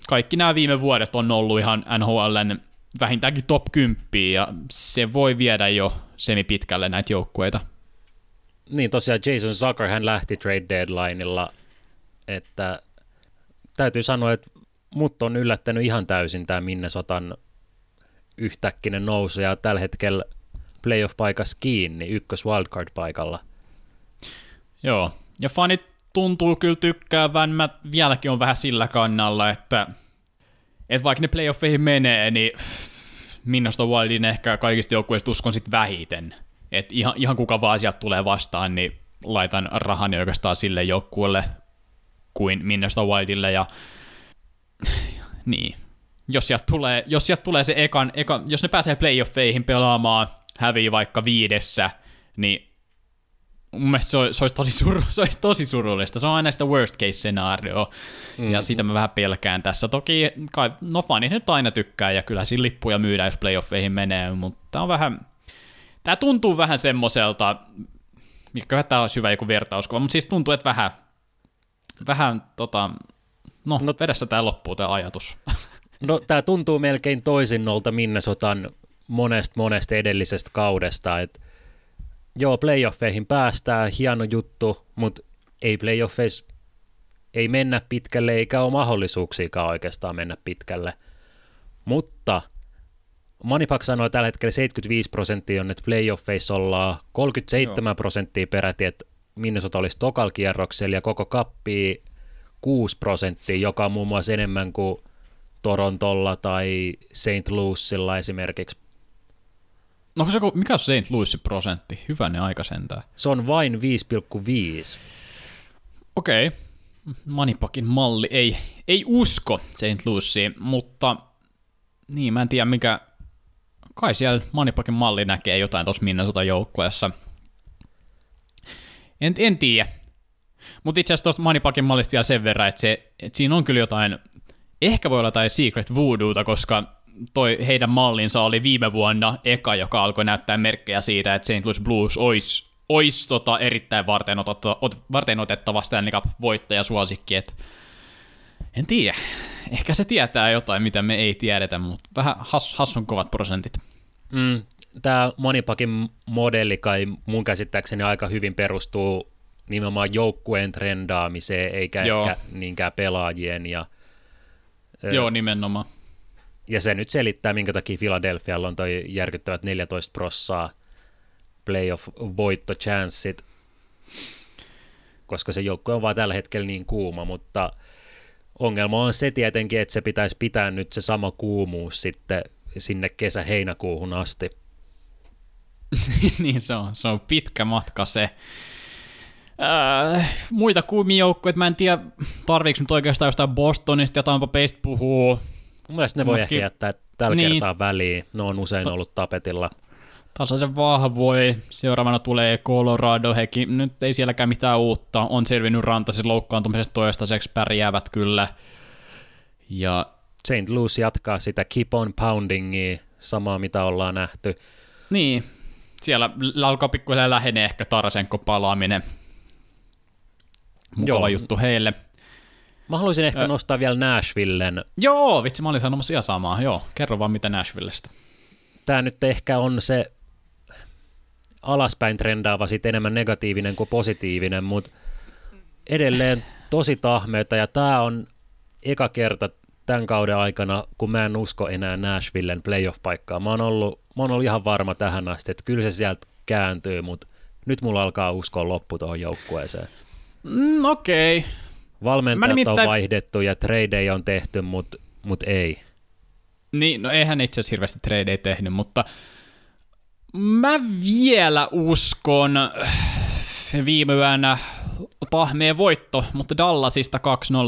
kaikki nämä viime vuodet on ollut ihan NHLn vähintäänkin top 10, ja se voi viedä jo semipitkälle näitä joukkueita. Niin tosiaan Jason Zucker hän lähti trade deadlineilla, että täytyy sanoa, että mut on yllättänyt ihan täysin tämä Minnesotan yhtäkkinen nousu, ja tällä hetkellä playoff-paikassa kiinni ykkös wildcard-paikalla. Joo, ja fanit tuntuu kyllä tykkäävän, mä vieläkin on vähän sillä kannalla, että, että vaikka ne playoffeihin menee, niin Minnosta Wildin ehkä kaikista joukkueista uskon sitten vähiten. Että ihan, ihan kuka vaan sieltä tulee vastaan, niin laitan rahan oikeastaan sille joukkueelle kuin Minnosta Wildille ja niin. Jos sieltä tulee, jos sieltä tulee se ekan, ekan, jos ne pääsee playoffeihin pelaamaan hävii vaikka viidessä, niin mun mielestä se, se, olisi tosi suru, se olisi tosi surullista. Se on aina sitä worst case scenario, mm. ja sitä mä vähän pelkään tässä. Toki, kai, no fanit nyt aina tykkää, ja kyllä siinä lippuja myydään, jos playoffeihin menee, mutta on vähän, tämä tuntuu vähän semmoiselta, mikä tämä olisi hyvä joku vertauskuva, mutta siis tuntuu, että vähän, vähän tota, no, no vedessä tämä loppuu tämä ajatus. No tämä tuntuu melkein toisinnolta Minnesotan monesta monesta edellisestä kaudesta, että joo, playoffeihin päästään, hieno juttu, mutta ei playoffeissa ei mennä pitkälle eikä ole mahdollisuuksiakaan oikeastaan mennä pitkälle. Mutta Manipak sanoi tällä hetkellä 75 prosenttia on, että playoffeissa ollaan 37 Joo. prosenttia peräti, että Minnesota olisi tokal kierroksella ja koko kappi 6 prosenttia, joka on muun muassa enemmän kuin Torontolla tai St. Louisilla esimerkiksi. No se, mikä on St. Louisin prosentti? Hyvänen aika sentään. Se on vain 5,5. Okei. Okay. Manipakin malli ei, ei usko St. Louisiin, mutta niin, mä en tiedä mikä, kai siellä Manipakin malli näkee jotain tuossa Minnesota joukkueessa. En, en tiedä. Mutta itse asiassa tuosta Manipakin mallista vielä sen verran, että, se, että siinä on kyllä jotain, ehkä voi olla jotain Secret Voodoota, koska toi heidän mallinsa oli viime vuonna eka, joka alkoi näyttää merkkejä siitä, että St. Louis Blues olisi ois tota erittäin varten, otettava, varten otettava Stanley Cup-voittaja suosikki, että en tiedä. Ehkä se tietää jotain, mitä me ei tiedetä, mutta vähän has, hassun kovat prosentit. Mm, Tämä Monipakin modelli kai mun käsittääkseni aika hyvin perustuu nimenomaan joukkueen trendaamiseen, eikä Joo. ehkä niinkään pelaajien. Ja, Joo, nimenomaan. Ja se nyt selittää, minkä takia Philadelphialla on toi järkyttävät 14 prossaa playoff chanssit, koska se joukkue on vaan tällä hetkellä niin kuuma, mutta ongelma on se tietenkin, että se pitäisi pitää nyt se sama kuumuus sitten sinne kesä-heinäkuuhun asti. niin se on, se on pitkä matka se. Äh, muita kuumia joukkoja, mä en tiedä, tarviiko nyt oikeastaan jostain Bostonista ja Tampa Baysta puhuu. Mun mielestä ne voi ehkä jättää tällä niin, kertaa väliin, ne on usein ollut tapetilla. Tasaisen vahvoi, seuraavana tulee Colorado, hekin, nyt ei sielläkään mitään uutta, on selvinnyt rantaisen loukkaantumisesta toistaiseksi, pärjäävät kyllä. Ja St. Louis jatkaa sitä keep on poundingia, samaa mitä ollaan nähty. Niin, siellä alkaa pikkuhiljaa lähenee ehkä Tarasenko palaaminen. Mukava Joo. juttu heille. Mä haluaisin ehkä Ö... nostaa vielä Nashvillen. Joo, vitsi, mä olin sanomassa ihan samaa. Joo, kerro vaan mitä Nashvillestä. Tämä nyt ehkä on se alaspäin trendaava sitten enemmän negatiivinen kuin positiivinen, mutta edelleen tosi tahmeita ja tämä on eka kerta tämän kauden aikana, kun mä en usko enää Nashvillen playoff-paikkaa. Mä oon ollut, mä oon ollut ihan varma tähän asti, että kyllä se sieltä kääntyy, mutta nyt mulla alkaa uskoa loppu tuohon joukkueeseen. Mm, Okei. Okay. Valmentajat nimittäin... on vaihdettu ja tradeja on tehty, mutta mut ei. Niin, no eihän itse asiassa hirveästi tradeja tehnyt, mutta mä vielä uskon viime yönä tahmeen voitto, mutta Dallasista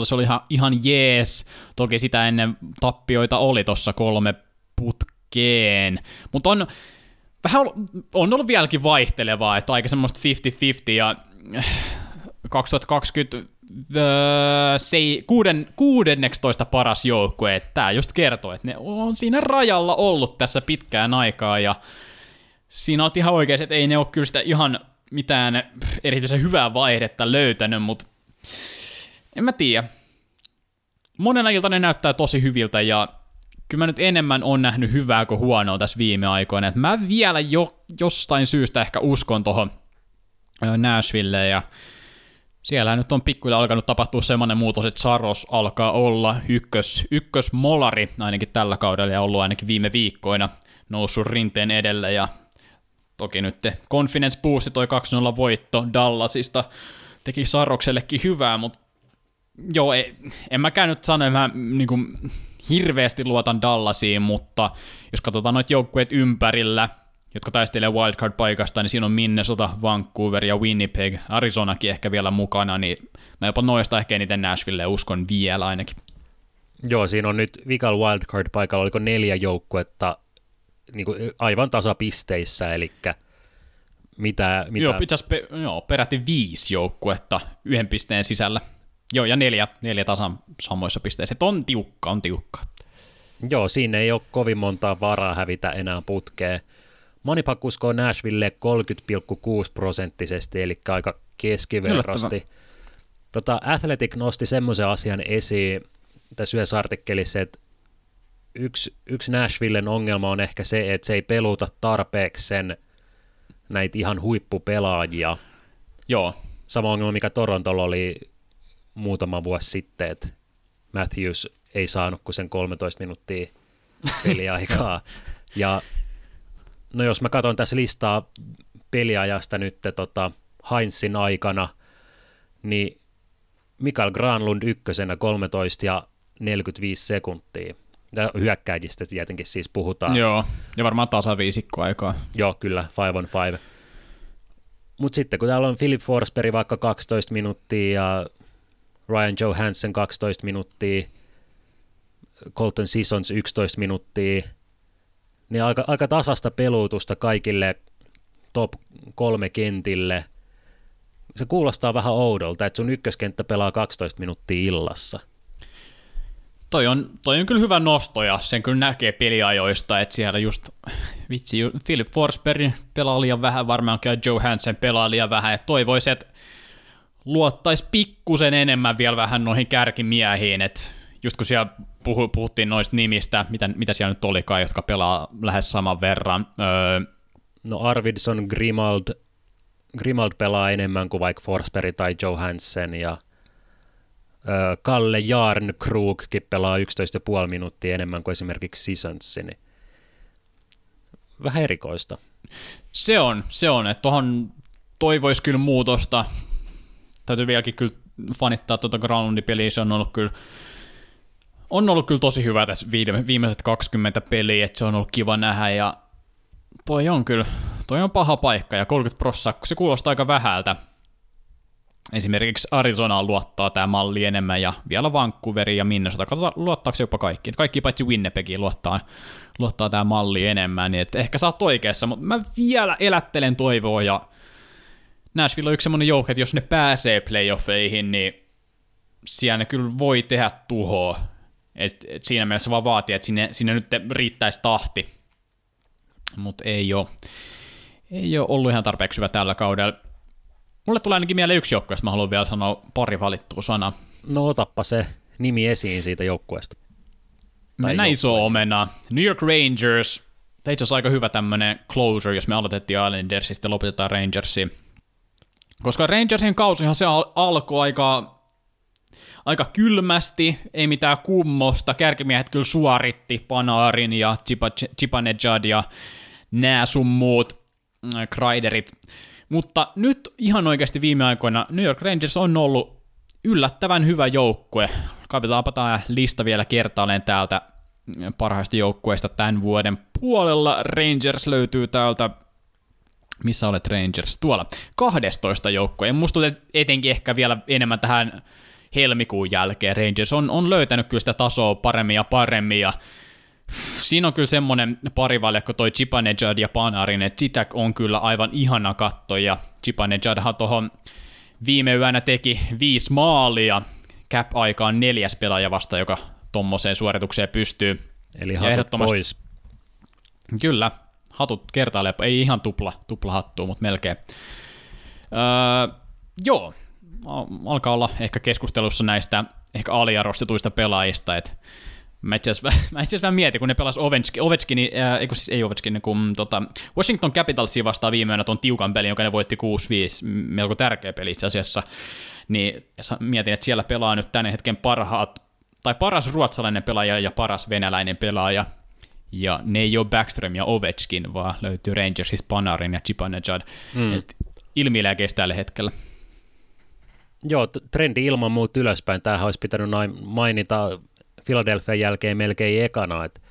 2-0 se oli ihan, ihan jees. Toki sitä ennen tappioita oli tuossa kolme putkeen, mutta on vähän on ollut vieläkin vaihtelevaa, että aika semmoista 50-50 ja 2020 öö, se, kuuden, 16 paras joukkue, tämä just kertoo, että ne on siinä rajalla ollut tässä pitkään aikaa ja siinä on ihan oikein, että ei ne ole kyllä sitä ihan mitään erityisen hyvää vaihdetta löytänyt, mutta en mä tiedä. Monena ilta ne näyttää tosi hyviltä ja kyllä mä nyt enemmän on nähnyt hyvää kuin huonoa tässä viime aikoina. että mä vielä jo, jostain syystä ehkä uskon tuohon Nashville ja siellä nyt on pikkuilla alkanut tapahtua semmoinen muutos, että Saros alkaa olla ykkös, ykkösmolari ainakin tällä kaudella ja ollut ainakin viime viikkoina noussut rinteen edelle ja Toki nyt confidence boosti toi 2-0 voitto Dallasista teki Sarroksellekin hyvää, mutta joo, ei, en mäkään nyt sano, mä niin kuin, hirveästi luotan Dallasiin, mutta jos katsotaan noita joukkueet ympärillä, jotka taistelee wildcard-paikasta, niin siinä on Minnesota, Vancouver ja Winnipeg, Arizonakin ehkä vielä mukana, niin mä jopa noista ehkä eniten Nashville uskon vielä ainakin. Joo, siinä on nyt Vikal wildcard-paikalla, oliko neljä joukkuetta, niin kuin aivan tasapisteissä, eli mitä... mitä... Joo, itse pe- joo, peräti viisi joukkuetta yhden pisteen sisällä. Joo, ja neljä, neljä tasan samoissa pisteissä. Et on tiukka, on tiukka. Joo, siinä ei ole kovin montaa varaa hävitä enää putkeen. Manipak uskoo Nashville 30,6 prosenttisesti, eli aika keskiverrosti. Tota, Athletic nosti semmoisen asian esiin tässä yhdessä artikkelissa, että yksi, yksi Nashvillen ongelma on ehkä se, että se ei peluta tarpeeksi sen näitä ihan huippupelaajia. Joo. Sama ongelma, mikä Torontolla oli muutama vuosi sitten, että Matthews ei saanut kuin sen 13 minuuttia peliaikaa. ja no jos mä katson tässä listaa peliajasta nyt tota, Heinzin aikana, niin Mikael Granlund ykkösenä 13 ja 45 sekuntia. Ja hyökkäjistä tietenkin siis puhutaan. Joo, ja varmaan tasaviisikko aikaa. Joo, kyllä, 5 on 5. Mutta sitten kun täällä on Philip Forsberg vaikka 12 minuuttia ja Ryan Johansson 12 minuuttia, Colton Sissons 11 minuuttia, niin aika, aika tasasta peluutusta kaikille top kolme kentille. Se kuulostaa vähän oudolta, että sun ykköskenttä pelaa 12 minuuttia illassa. Toi on, toi on kyllä hyvä nosto ja sen kyllä näkee peliajoista, että siellä just, vitsi, Philip Forsberg pelaa liian vähän, varmaan Joe Hansen pelaa liian vähän, että toivoisi, että luottaisi pikkusen enemmän vielä vähän noihin kärkimiehiin, että just kun siellä puhu, puhuttiin noista nimistä, mitä, mitä siellä nyt olikaan, jotka pelaa lähes saman verran. Öö, no Arvidsson, Grimald, Grimald pelaa enemmän kuin vaikka Forsberg tai Johansen ja öö, Kalle Jarnkrugkin pelaa 11,5 minuuttia enemmän kuin esimerkiksi Sissonsi. Niin vähän erikoista. Se on, se on, että tuohon toivoisi kyllä muutosta. Täytyy vieläkin kyllä fanittaa tuota Groundin se on ollut kyllä on ollut kyllä tosi hyvä tässä viimeiset 20 peliä, että se on ollut kiva nähdä ja toi on kyllä, toi on paha paikka ja 30 prossaa, se kuulostaa aika vähältä. Esimerkiksi Arizona luottaa tämä malli enemmän ja vielä Vancouveri ja Minnesota. Katsotaan, luottaako se jopa kaikki. Kaikki paitsi Winnipegiin luottaa, luottaa tämä malli enemmän, niin että ehkä sä oot oikeassa, mutta mä vielä elättelen toivoa ja Nashville on yksi semmonen joukko, että jos ne pääsee playoffeihin, niin siellä ne kyllä voi tehdä tuhoa et, et siinä mielessä vaan vaatii, että sinne, sinne nyt riittäisi tahti. Mutta ei ole, ei ole ollut ihan tarpeeksi hyvä tällä kaudella. Mulle tulee ainakin mieleen yksi joukkue, jos mä haluan vielä sanoa pari valittua sanaa. No otappa se nimi esiin siitä joukkueesta. Mennään iso omena. New York Rangers. Tämä itse aika hyvä tämmöinen closer, jos me aloitettiin Islandersista ja lopetetaan Rangersiin. Koska Rangersin kausihan se al- alkoi aika aika kylmästi, ei mitään kummosta. Kärkimiehet kyllä suoritti Panarin ja Chipanejad ja nää sun muut äh, Kreiderit. Mutta nyt ihan oikeasti viime aikoina New York Rangers on ollut yllättävän hyvä joukkue. Kaivetaanpa tämä lista vielä kertaalleen täältä äh, parhaista joukkueista tämän vuoden puolella. Rangers löytyy täältä missä olet Rangers? Tuolla 12 joukkue. Musta etenkin ehkä vielä enemmän tähän helmikuun jälkeen Rangers on, on löytänyt kyllä sitä tasoa paremmin ja paremmin, ja siinä on kyllä semmoinen parivaljakko toi Chipanejad ja Panarin, että sitä on kyllä aivan ihana katto, ja Chipanejadhan tuohon viime yönä teki viisi maalia, cap-aikaan neljäs pelaaja vasta, joka tommoseen suoritukseen pystyy. Eli hatut pois. Kyllä, hatut kertailee, ei ihan tupla, tupla hattu, mutta melkein. Öö, joo, alkaa olla ehkä keskustelussa näistä ehkä aliarvostetuista pelaajista, että Mä itse asiassa vähän mietin, kun ne pelas Ovechkin, Ovechkin äh, eikö siis ei Ovechkin, niin kun, tota, Washington Capitalsia vastaan viime yönä tuon tiukan pelin, jonka ne voitti 6-5, melko tärkeä peli itse asiassa, niin mietin, että siellä pelaa nyt tänne hetken parhaat, tai paras ruotsalainen pelaaja ja paras venäläinen pelaaja, ja ne ei ole Backstrom ja Ovechkin, vaan löytyy Rangersista Panarin ja Chipanejad, mm. ilmiilee tällä hetkellä. Joo, trendi ilman muut ylöspäin. Tämähän olisi pitänyt mainita Philadelphian jälkeen melkein ekana, että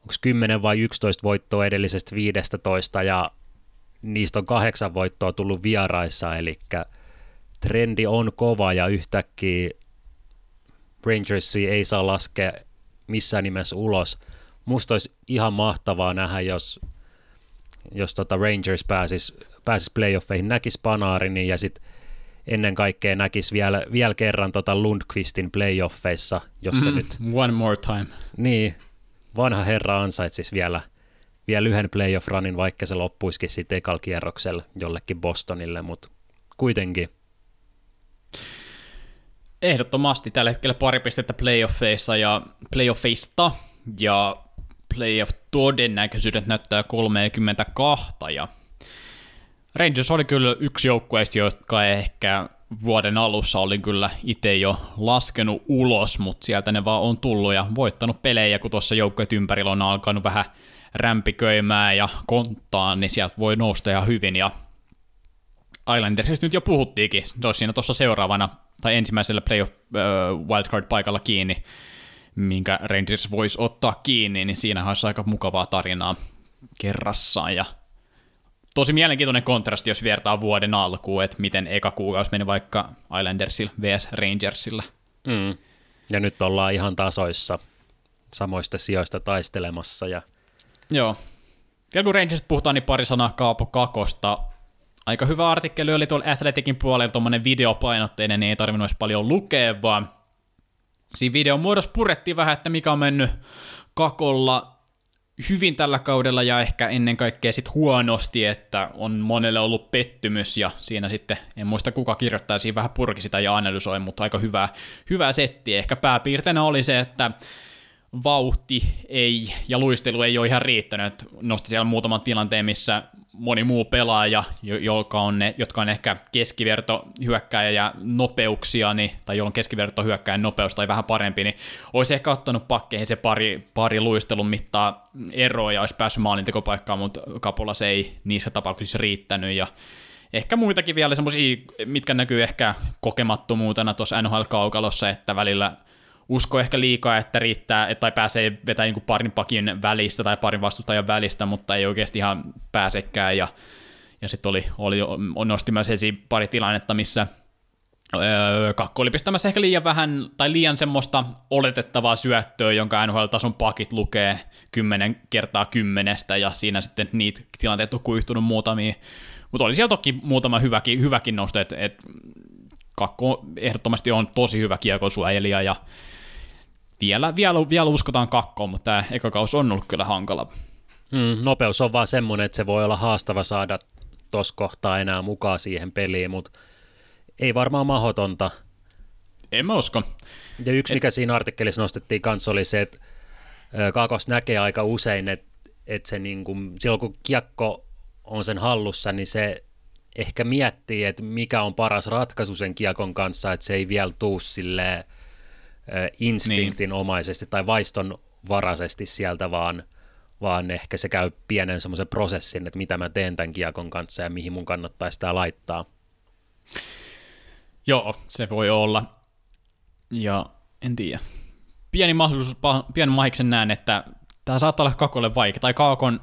onko 10 vai 11 voittoa edellisestä 15 ja niistä on kahdeksan voittoa tullut vieraissa, eli trendi on kova ja yhtäkkiä Rangersi ei saa laskea missään nimessä ulos. Musta olisi ihan mahtavaa nähdä, jos, jos tota Rangers pääsisi pääsis playoffeihin, näkisi Panarin ja sitten ennen kaikkea näkisi vielä, vielä kerran tota Lundqvistin playoffeissa, jossa mm, nyt... One more time. Niin, vanha herra ansaitsisi vielä, vielä yhden playoff-runin, vaikka se loppuisikin sitten ekalla kierroksella jollekin Bostonille, mutta kuitenkin. Ehdottomasti tällä hetkellä pari pistettä playoffeissa ja playoffeista ja playoff todennäköisyydet näyttää 32 ja Rangers oli kyllä yksi joukkueista, jotka ehkä vuoden alussa olin kyllä itse jo laskenut ulos, mutta sieltä ne vaan on tullut ja voittanut pelejä, kun tuossa joukkueet ympärillä on alkanut vähän rämpiköimään ja konttaa, niin sieltä voi nousta ihan hyvin. Ja Islandersista nyt jo puhuttiinkin, se olisi siinä tuossa seuraavana, tai ensimmäisellä playoff uh, wildcard-paikalla kiinni, minkä Rangers voisi ottaa kiinni, niin siinä olisi aika mukavaa tarinaa kerrassaan, ja tosi mielenkiintoinen kontrasti, jos vertaa vuoden alkuun, että miten eka kuukausi meni vaikka Islandersilla vs Rangersilla. Mm. Ja nyt ollaan ihan tasoissa samoista sijoista taistelemassa. Ja... Joo. Vielä kun Rangersista puhutaan, niin pari sanaa Kaapo Kakosta. Aika hyvä artikkeli oli tuolla Athletikin puolella, tuommoinen videopainotteinen, niin ei tarvinnut edes paljon lukea, vaan siinä videon muodossa purettiin vähän, että mikä on mennyt Kakolla hyvin tällä kaudella ja ehkä ennen kaikkea sitten huonosti, että on monelle ollut pettymys ja siinä sitten, en muista kuka kirjoittaa, siinä vähän purki sitä ja analysoi, mutta aika hyvää, hyvää settiä. Ehkä pääpiirteinä oli se, että vauhti ei ja luistelu ei ole ihan riittänyt. Nosti siellä muutaman tilanteen, missä moni muu pelaaja, joka on ne, jotka on ehkä keskiverto hyökkääjä ja nopeuksia, niin, tai jolla on keskiverto hyökkääjän nopeus tai vähän parempi, niin olisi ehkä ottanut pakkeihin se pari, pari luistelun mittaa eroa ja olisi päässyt maalintekopaikkaan, mutta Kapola se ei niissä tapauksissa riittänyt ja ehkä muitakin vielä semmoisia, mitkä näkyy ehkä kokemattomuutena tuossa NHL-kaukalossa, että välillä usko ehkä liikaa, että riittää, tai pääsee vetämään niin parin pakin välistä tai parin vastustajan välistä, mutta ei oikeasti ihan pääsekään. Ja, ja sitten oli, oli, nosti myös esiin pari tilannetta, missä öö, kakko oli pistämässä ehkä liian vähän tai liian semmoista oletettavaa syöttöä, jonka NHL-tason pakit lukee kymmenen kertaa kymmenestä, ja siinä sitten niitä tilanteita on kuihtunut muutamia. Mutta oli siellä toki muutama hyväkin, hyväkin nosto, että et, kakko ehdottomasti on tosi hyvä kiekosuojelija, ja vielä, vielä, vielä uskotaan kakkoon, mutta tämä eka kausi on ollut kyllä hankala. Mm, nopeus on vaan semmoinen, että se voi olla haastava saada tuossa kohtaa enää mukaan siihen peliin, mutta ei varmaan mahdotonta. En mä usko. Ja yksi, mikä Et... siinä artikkelissa nostettiin kanssa, oli se, että Kakos näkee aika usein, että, että se niin kuin, silloin kun kiekko on sen hallussa, niin se ehkä miettii, että mikä on paras ratkaisu sen kiekon kanssa, että se ei vielä tuu silleen instinktinomaisesti niin. tai vaiston varaisesti sieltä, vaan, vaan ehkä se käy pienen semmoisen prosessin, että mitä mä teen tämän kiekon kanssa ja mihin mun kannattaa sitä laittaa. Joo, se voi olla. Ja en tiedä. Pieni mahdollisuus, pieni mahiksen näen, että tämä saattaa olla Kakolle vaikea, tai Kaakon,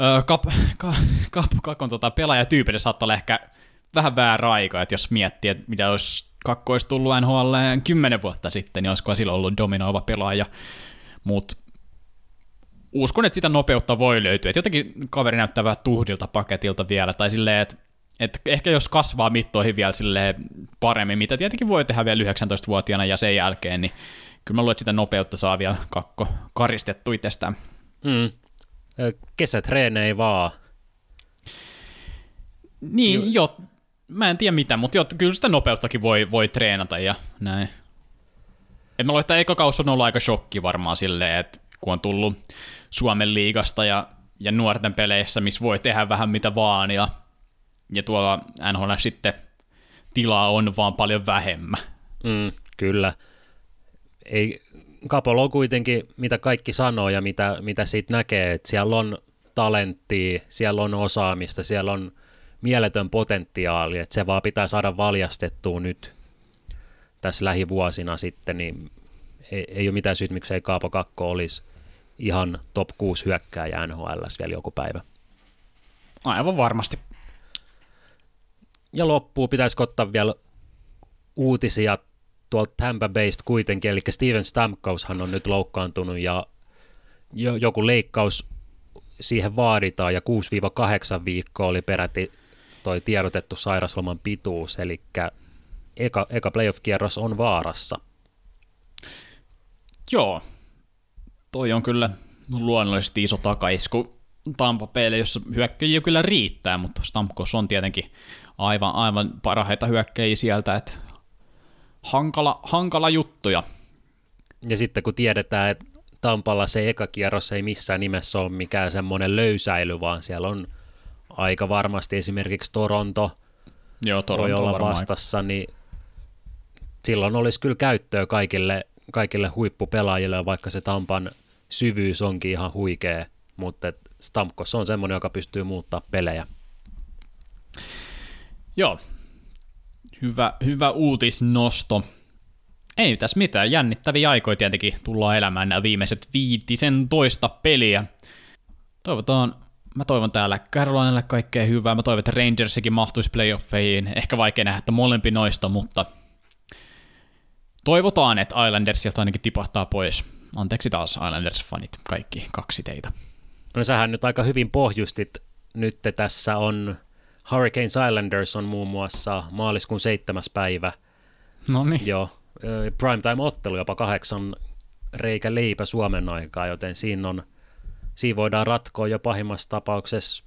öö, kap, ka, kap, Kakon tota, pelaajatyypille saattaa olla ehkä vähän väärä aika, että jos miettii, että mitä olisi kakko olisi tullut NHL kymmenen vuotta sitten, niin olisiko silloin ollut dominoiva pelaaja, mutta uskon, että sitä nopeutta voi löytyä, että jotenkin kaveri näyttää vähän tuhdilta paketilta vielä, tai silleen, että että ehkä jos kasvaa mittoihin vielä sille paremmin, mitä tietenkin voi tehdä vielä 19-vuotiaana ja sen jälkeen, niin kyllä mä luulen, että sitä nopeutta saa vielä kakko karistettu itsestään. Mm. Kesätreenei vaan. Niin, jo, mä en tiedä mitä, mutta jo, kyllä sitä nopeuttakin voi, voi treenata ja näin. Et mä luulen, että eka kaus on ollut aika shokki varmaan silleen, että kun on tullut Suomen liigasta ja, ja nuorten peleissä, missä voi tehdä vähän mitä vaan, ja, ja tuolla NHL sitten tilaa on vaan paljon vähemmän. Mm, kyllä. Ei, Kapolo on kuitenkin, mitä kaikki sanoo ja mitä, mitä siitä näkee, että siellä on talenttia, siellä on osaamista, siellä on mieletön potentiaali, että se vaan pitää saada valjastettua nyt tässä lähivuosina sitten, niin ei, ei ole mitään syytä, miksei Kaapo Kakko olisi ihan top 6 hyökkääjä NHL vielä joku päivä. Aivan varmasti. Ja loppuu pitäisikö ottaa vielä uutisia tuolta Tampa Baysta kuitenkin, eli Steven Stamkoshan on nyt loukkaantunut ja joku leikkaus siihen vaaditaan ja 6-8 viikkoa oli peräti toi tiedotettu sairasloman pituus, eli eka, eka playoff-kierros on vaarassa. Joo, toi on kyllä luonnollisesti iso takaisku Tampa Baylle, jossa hyökkäjiä kyllä riittää, mutta Stamkos on tietenkin aivan, aivan parhaita hyökkäjiä sieltä, että hankala, hankala juttuja. Ja sitten kun tiedetään, että Tampalla se eka kierros ei missään nimessä ole mikään semmoinen löysäily, vaan siellä on – aika varmasti esimerkiksi Toronto, Joo, Toronto voi olla vastassa, niin silloin olisi kyllä käyttöä kaikille, kaikille huippupelaajille, vaikka se Tampan syvyys onkin ihan huikea, mutta Stamkos on semmoinen, joka pystyy muuttaa pelejä. Joo, hyvä, hyvä uutisnosto. Ei tässä mitään, jännittäviä aikoja tietenkin tullaan elämään nämä viimeiset viitisen toista peliä. Toivotaan, mä toivon täällä Carolinelle kaikkea hyvää, mä toivon, että Rangersikin mahtuisi playoffeihin, ehkä vaikea nähdä, että molempi noista, mutta toivotaan, että Islandersilta ainakin tipahtaa pois. Anteeksi taas Islanders-fanit, kaikki kaksi teitä. No sähän nyt aika hyvin pohjustit. Nyt tässä on Hurricanes Islanders on muun muassa maaliskuun seitsemäs päivä. No niin. Joo, primetime-ottelu jopa kahdeksan reikä leipä Suomen aikaa, joten siinä, on, siinä voidaan ratkoa jo pahimmassa tapauksessa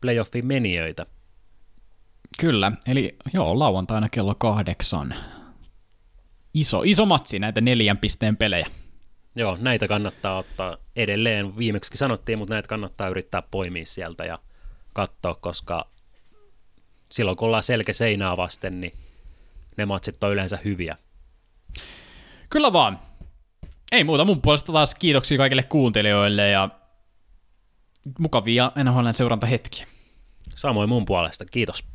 playoffin menijöitä. Kyllä, eli joo, lauantaina kello kahdeksan. Iso, iso matsi näitä neljän pisteen pelejä. Joo, näitä kannattaa ottaa edelleen. Viimeksi sanottiin, mutta näitä kannattaa yrittää poimia sieltä ja katsoa, koska silloin kun ollaan selkä seinää vasten, niin ne matsit on yleensä hyviä. Kyllä vaan. Ei muuta mun puolesta taas kiitoksia kaikille kuuntelijoille ja mukavia NHLn seurantahetkiä. Samoin mun puolesta, kiitos.